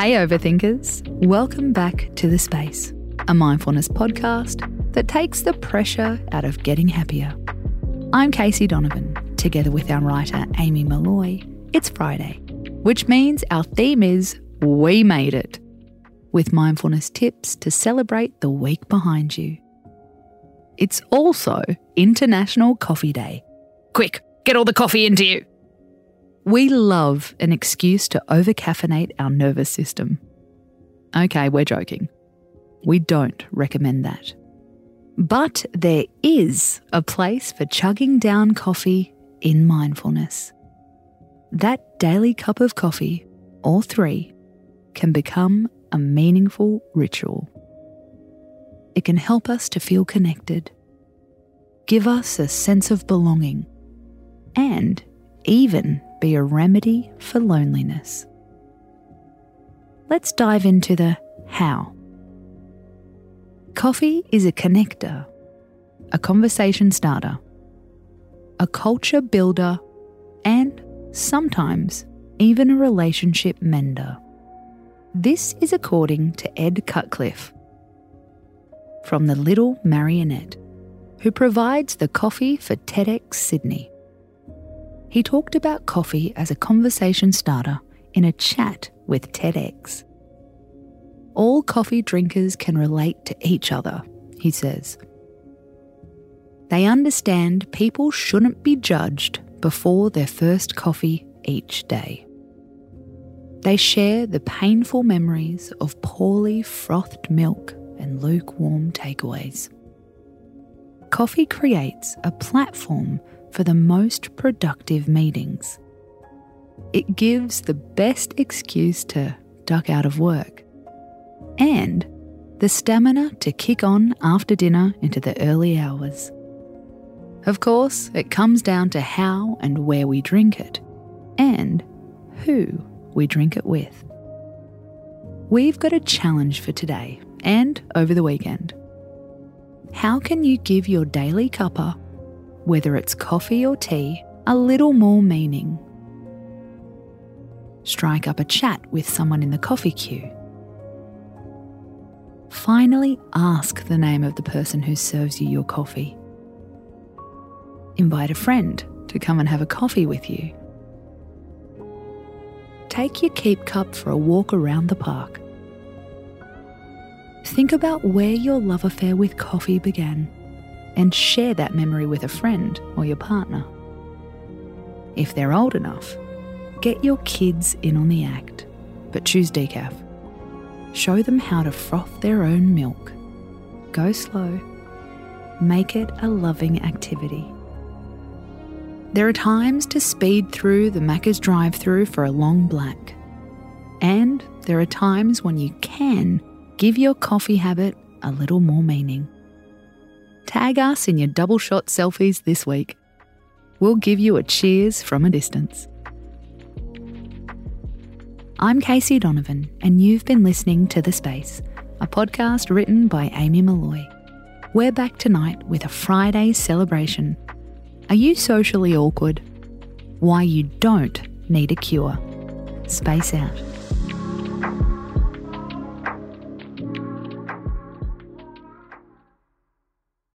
Hey, overthinkers. Welcome back to The Space, a mindfulness podcast that takes the pressure out of getting happier. I'm Casey Donovan, together with our writer Amy Molloy. It's Friday, which means our theme is We Made It, with mindfulness tips to celebrate the week behind you. It's also International Coffee Day. Quick, get all the coffee into you. We love an excuse to overcaffeinate our nervous system. Okay, we're joking. We don't recommend that. But there is a place for chugging down coffee in mindfulness. That daily cup of coffee, or three, can become a meaningful ritual. It can help us to feel connected, give us a sense of belonging, and even be a remedy for loneliness. Let's dive into the how. Coffee is a connector, a conversation starter, a culture builder, and sometimes even a relationship mender. This is according to Ed Cutcliffe from the Little Marionette, who provides the coffee for TEDx Sydney. He talked about coffee as a conversation starter in a chat with TEDx. All coffee drinkers can relate to each other, he says. They understand people shouldn't be judged before their first coffee each day. They share the painful memories of poorly frothed milk and lukewarm takeaways. Coffee creates a platform for the most productive meetings. It gives the best excuse to duck out of work and the stamina to kick on after dinner into the early hours. Of course, it comes down to how and where we drink it and who we drink it with. We've got a challenge for today and over the weekend. How can you give your daily cuppa whether it's coffee or tea, a little more meaning. Strike up a chat with someone in the coffee queue. Finally, ask the name of the person who serves you your coffee. Invite a friend to come and have a coffee with you. Take your keep cup for a walk around the park. Think about where your love affair with coffee began and share that memory with a friend or your partner. If they're old enough, get your kids in on the act, but choose decaf. Show them how to froth their own milk. Go slow. Make it a loving activity. There are times to speed through the Macca's drive through for a long black. And there are times when you can give your coffee habit a little more meaning. Tag us in your double shot selfies this week. We'll give you a cheers from a distance. I'm Casey Donovan, and you've been listening to The Space, a podcast written by Amy Molloy. We're back tonight with a Friday celebration. Are you socially awkward? Why you don't need a cure. Space out.